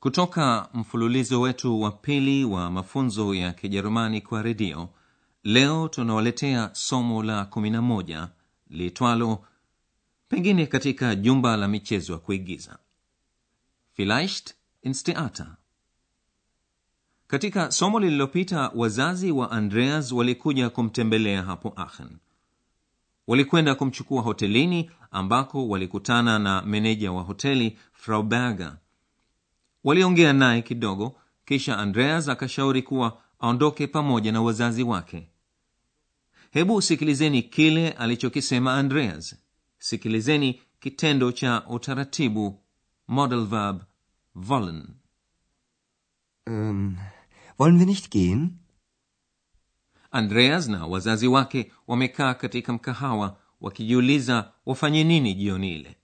kutoka mfululizo wetu wa pili wa mafunzo ya kijerumani kwa redio leo tunawaletea somo la 11 litwalo pengine katika jumba la michezo ya kuigiza. Vielleicht ins katika somo lililopita wazazi wa andreas walikuja kumtembelea hapo aachen. Walikwenda kumchukua hotelini ambako walikutana na meneja wa hoteli frau berger waliongea naye kidogo kisha andreas akashauri kuwa aondoke pamoja na wazazi wake. Hebu sikilizeni kile alichokisema andreas. Sikilizeni kitendo cha utaratibu. Model verb wollen. Um, wollen wir nicht gehen? andreas na wazazi wake wamekaa katika mkahawa wakijiuliza wafanye nini jioni ile.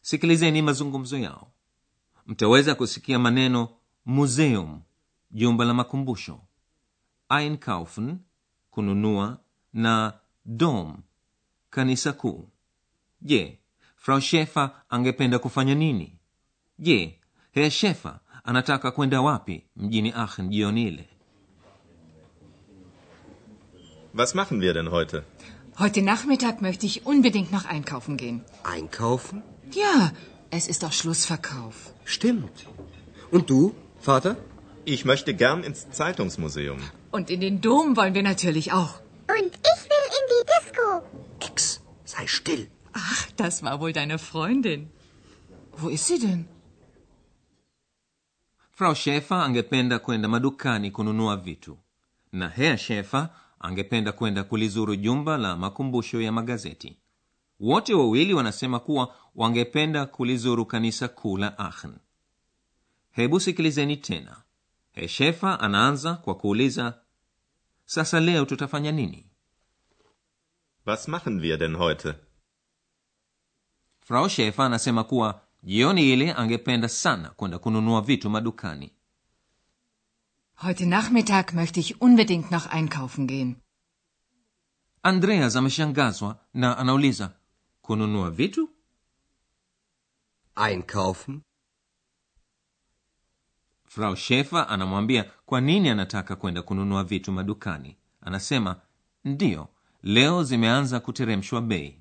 Sikilizeni mazungumzo yao mtaweza kusikia maneno museum jumba la makumbusho einkaufen kununua na dom kanisa kuu je frau shefer angependa kufanya nini je herr shefer anataka kwenda wapi mjini aachen jioni ile Was machen wir denn heute? Heute Nachmittag möchte ich unbedingt noch einkaufen gehen. Einkaufen? Ja, es ist doch Schlussverkauf. Stimmt. Und du, Vater? Ich möchte gern ins Zeitungsmuseum. Und in den Dom wollen wir natürlich auch. Und ich will in die Disco. Ex, sei still. Ach, das war wohl deine Freundin. Wo ist sie denn? frau shefer angependa kwenda madukani kununua vitu na herr shefer angependa kwenda kulizuru jumba la makumbusho ya magazeti wote wawili wanasema kuwa wangependa kulizuru kanisa kuu la aachen hebu sikilizeni tena heshefa anaanza kwa kuuliza sasa leo tutafanya nini Was machen wir denn heute? frau shefa anasema kuwa jioni ile angependa sana kwenda kununua vitu madukani Heute Nachmittag möchte ich unbedingt noch einkaufen gehen. andreas ameshangazwa na anauliza kununua vitu Einkaufen? frau shefer anamwambia kwa nini anataka kwenda kununua vitu madukani anasema ndiyo leo zimeanza kuteremshwa bei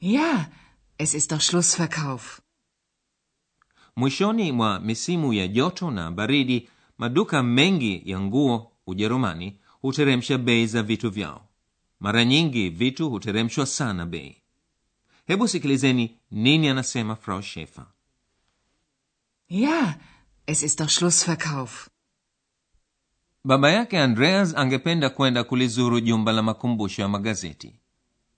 Ja, es ist doch Schlussverkauf. mwishoni mwa misimu ya joto na baridi maduka mengi ya nguo ujerumani huteremsha bei za vitu vyao mara nyingi vitu huteremshwa sana bei. Hebu sikilizeni nini anasema frau shefer Ja, es ist doch Schlussverkauf. baba yake andreas angependa kwenda kulizuru jumba la makumbusho ya magazeti.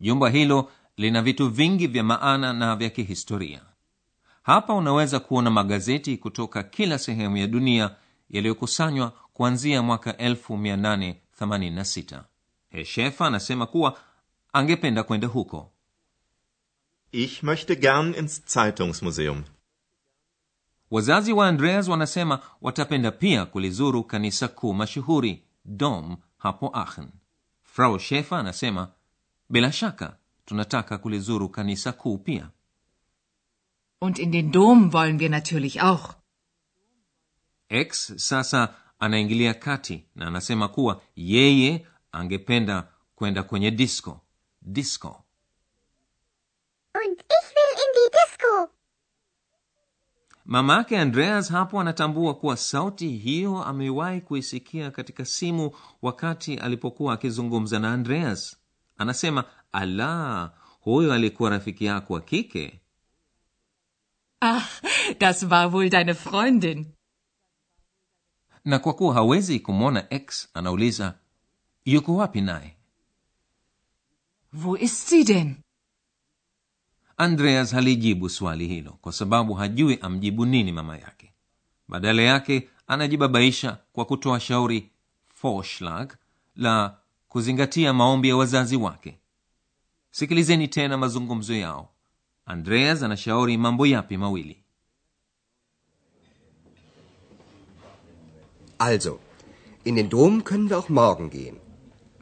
Jumba hilo lina vitu vingi vya maana na vya kihistoria. Hapa unaweza kuona magazeti kutoka kila sehemu ya dunia yaliyokusanywa kuanzia mwaka 1886 heshefa anasema kuwa angependa kwenda huko Ich möchte gern ins Zeitungsmuseum. wazazi wa andreas wanasema watapenda pia kulizuru kanisa kuu mashuhuri dom hapo aachen frau shefer anasema bila shaka tunataka kulizuru kanisa kuu pia Und in den Dom wollen wir natürlich auch. x sasa anaingilia kati na anasema kuwa yeye angependa kwenda kwenye disco disco Und ich will in die Disco. mama yake andreas hapo anatambua kuwa sauti hiyo amewahi kuisikia katika simu wakati alipokuwa akizungumza na andreas anasema ala huyo alikuwa rafiki yako wa kike ah das war wohl deine Freundin. na kwa kuwa hawezi kumwona x anauliza yuko wapi naye? Wo ist sie denn? andreas halijibu swali hilo kwa sababu hajui amjibu nini mama yake. Badala yake anajibabaisha kwa kutoa shauri forschlag la kuzingatia maombi ya wazazi wake. Sikilizeni tena mazungumzo yao. Andreas anashauri mambo yapi mawili? Also, in den Dom können wir auch morgen gehen.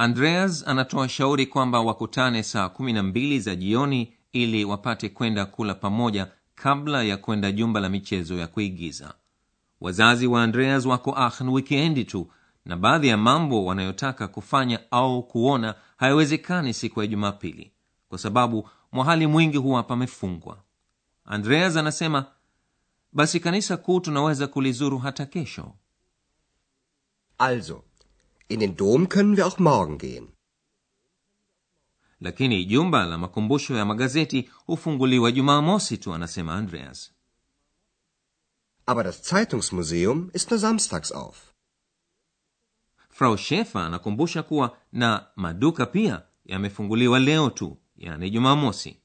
Andreas anatoa shauri kwamba wakutane saa kumi na mbili za jioni ili wapate kwenda kula pamoja kabla ya kwenda jumba la michezo ya kuigiza. Wazazi wa andreas wako aachen wikendi tu na baadhi ya mambo wanayotaka kufanya au kuona hayawezekani siku ya jumapili kwa sababu mwahali mwingi huwa pamefungwa. Andreas anasema basi kanisa kuu tunaweza kulizuru hata kesho. Also, in den Dom können wir auch morgen gehen. lakini jumba la makumbusho ya magazeti hufunguliwa jumamosi tu anasema andreas Aber das Zeitungsmuseum ist nur samstags auf. frau shefer anakumbusha kuwa na maduka pia yamefunguliwa leo tu yani jumamosi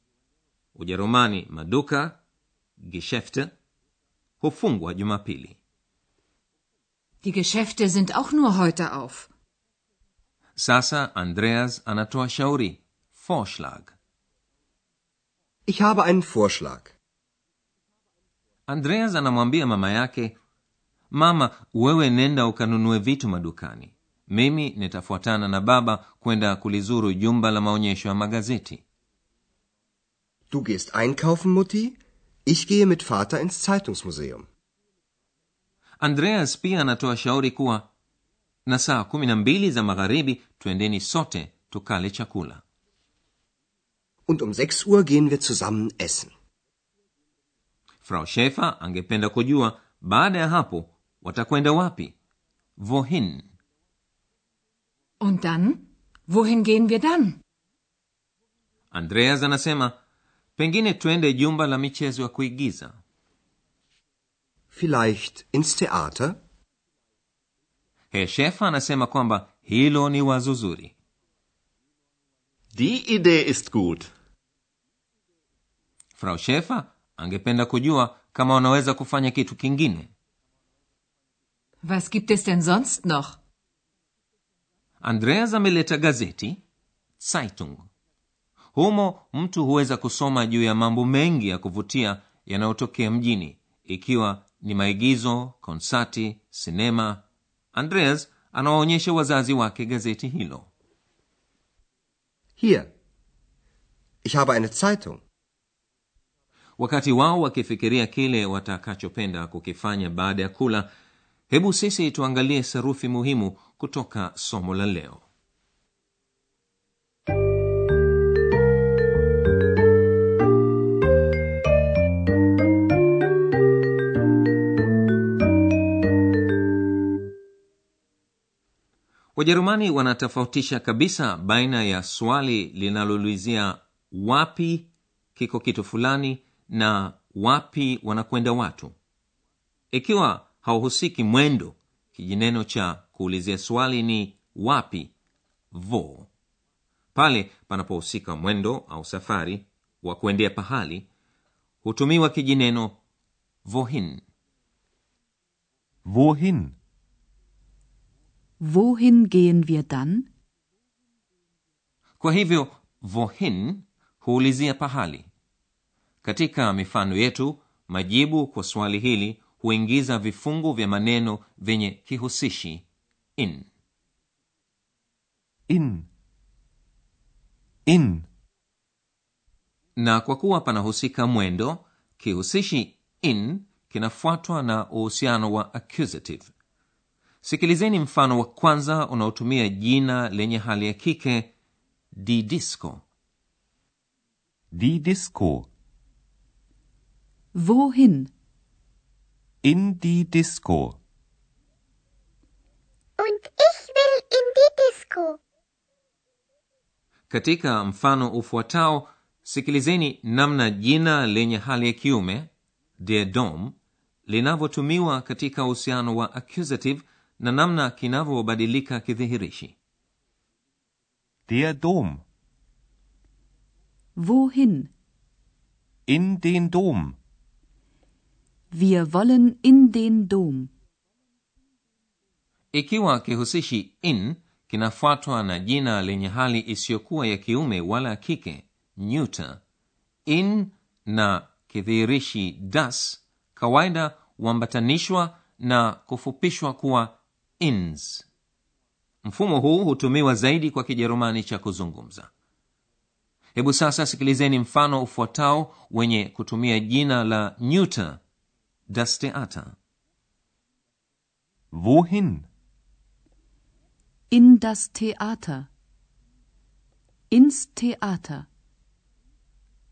ujerumani maduka geschäfte hufungwa jumapili Die Geschäfte sind auch nur heute auf. Sasa andreas anatoa shauri. Vorschlag. Ich habe einen Vorschlag. andreas anamwambia mama yake mama wewe nenda ukanunue vitu madukani. Mimi nitafuatana na baba kwenda kulizuru jumba la maonyesho ya magazeti. Du gehst einkaufen, Mutti, ich gehe mit Vater ins Zeitungsmuseum. andreas pia anatoa shauri kuwa na saa kumi na mbili za magharibi twendeni sote tukale chakula Und um 6 Uhr gehen wir zusammen essen. frau shefer angependa kujua baada ya hapo watakwenda wapi wohin Und dann? Wohin gehen wir dann? andreas anasema pengine twende jumba la michezo ya kuigiza Vielleicht ins Theater? Shefer anasema kwamba hilo ni wazo zuri Die Idee ist gut. frau shefa angependa kujua kama wanaweza kufanya kitu kingine Was gibt es denn sonst noch? andreas ameleta gazeti zeitung humo mtu huweza kusoma juu ya mambo mengi ya kuvutia yanayotokea mjini ikiwa ni maigizo konsati sinema andreas anawaonyesha wazazi wake gazeti hilo Hier. Ich habe eine Zeitung. wakati wao wakifikiria kile watakachopenda kukifanya baada ya kula hebu sisi tuangalie sarufi muhimu kutoka somo la leo wajerumani wanatofautisha kabisa baina ya swali linaloulizia wapi kiko kitu fulani na wapi wanakwenda watu. Ikiwa hauhusiki mwendo kijineno cha kuulizia swali ni wapi vo. Pale panapohusika mwendo au safari wa kuendea pahali hutumiwa kijineno vohin. Wohin? Wohin gehen wir dann? kwa hivyo wohin huulizia pahali katika mifano yetu majibu kwa swali hili huingiza vifungu vya maneno vyenye kihusishi in In. In. na kwa kuwa panahusika mwendo kihusishi in kinafuatwa na uhusiano wa accusative sikilizeni mfano wa kwanza unaotumia jina lenye hali ya kike di disco Die Disco. Wohin? In die Disco. Und Disco. katika mfano ufuatao sikilizeni namna jina lenye hali ya kiume der dom linavyotumiwa katika uhusiano wa accusative na namna kinavyobadilika kidhihirishi Der Dom. Wohin? In den Dom. Wir wollen in den Dom. ikiwa kihusishi in kinafuatwa na jina lenye hali isiyokuwa ya kiume wala kike neuter in na kidhihirishi das kawaida huambatanishwa na kufupishwa kuwa ins mfumo huu hutumiwa zaidi kwa kijerumani cha kuzungumza hebu sasa sikilizeni mfano ufuatao wenye kutumia jina la neuter das theater Wohin? In das Theater. Ins Theater.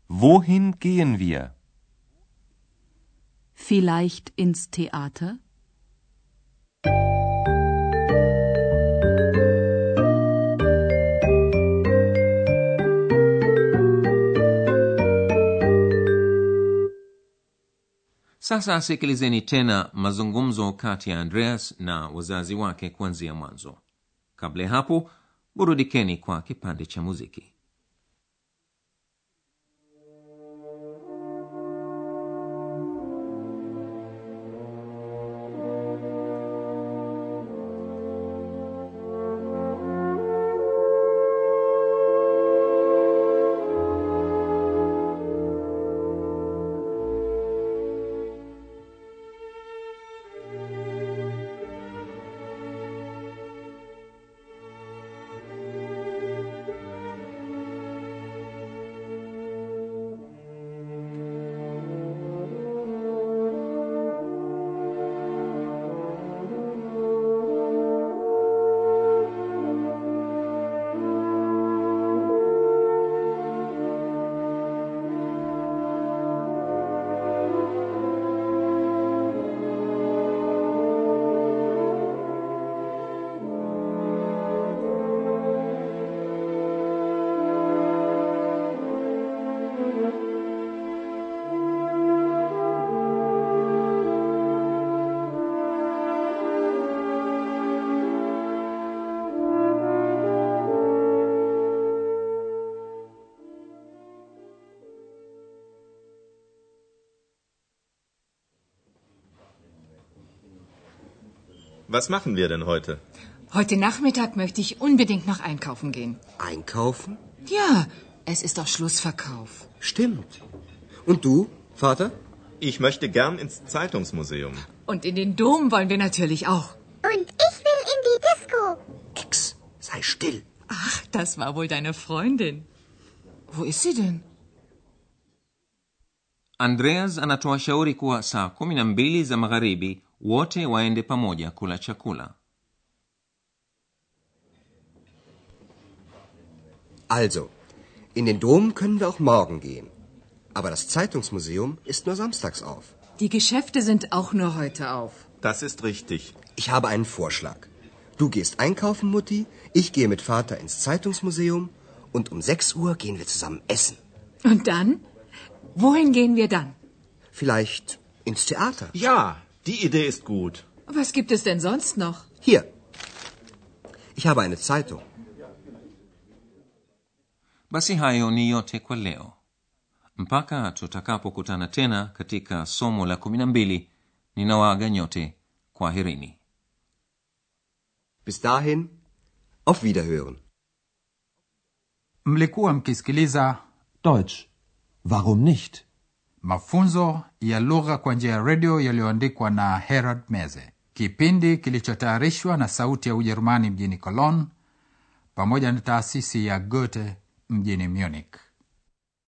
Wohin gehen wir? Vielleicht ins Theater? Sasa sikilizeni tena mazungumzo kati ya andreas na wazazi wake kuanzia mwanzo. Kabla ya hapo burudikeni kwa kipande cha muziki Was machen wir denn heute? Heute Nachmittag möchte ich unbedingt noch einkaufen gehen. Einkaufen? Ja, es ist doch Schlussverkauf. Stimmt. Und du, Vater? Ich möchte gern ins Zeitungsmuseum. Und in den Dom wollen wir natürlich auch. Und ich will in die Disco. Ex, sei still. Ach, das war wohl deine Freundin. Wo ist sie denn? andreas anatoa shauri kuwa saa kumi na mbili za magharibi wote waende pamoja kula chakula Also, in den Dom können wir auch morgen gehen. Aber das Zeitungsmuseum ist nur samstags auf. Die Geschäfte sind auch nur heute auf. Das ist richtig. Ich habe einen Vorschlag. Du gehst einkaufen, Mutti, ich gehe mit Vater ins Zeitungsmuseum und um 6 Uhr gehen wir zusammen essen. Und dann? Wohin gehen wir dann? Vielleicht ins Theater. Ja, die Idee ist gut. Was gibt es denn sonst noch? Hier. Ich habe eine Zeitung. basi hayo ni yote kwa leo mpaka tutakapokutana tena katika somo la kumi na mbili ninawaaga nyote kwaherini Bis dahin, auf Wiederhören. mlikuwa mkisikiliza Deutsch. Warum nicht? Mafunzo ya lugha kwa njia ya redio yaliyoandikwa na herald meze. Kipindi kilichotayarishwa na sauti ya ujerumani mjini cologne pamoja na taasisi ya goethe mjini munich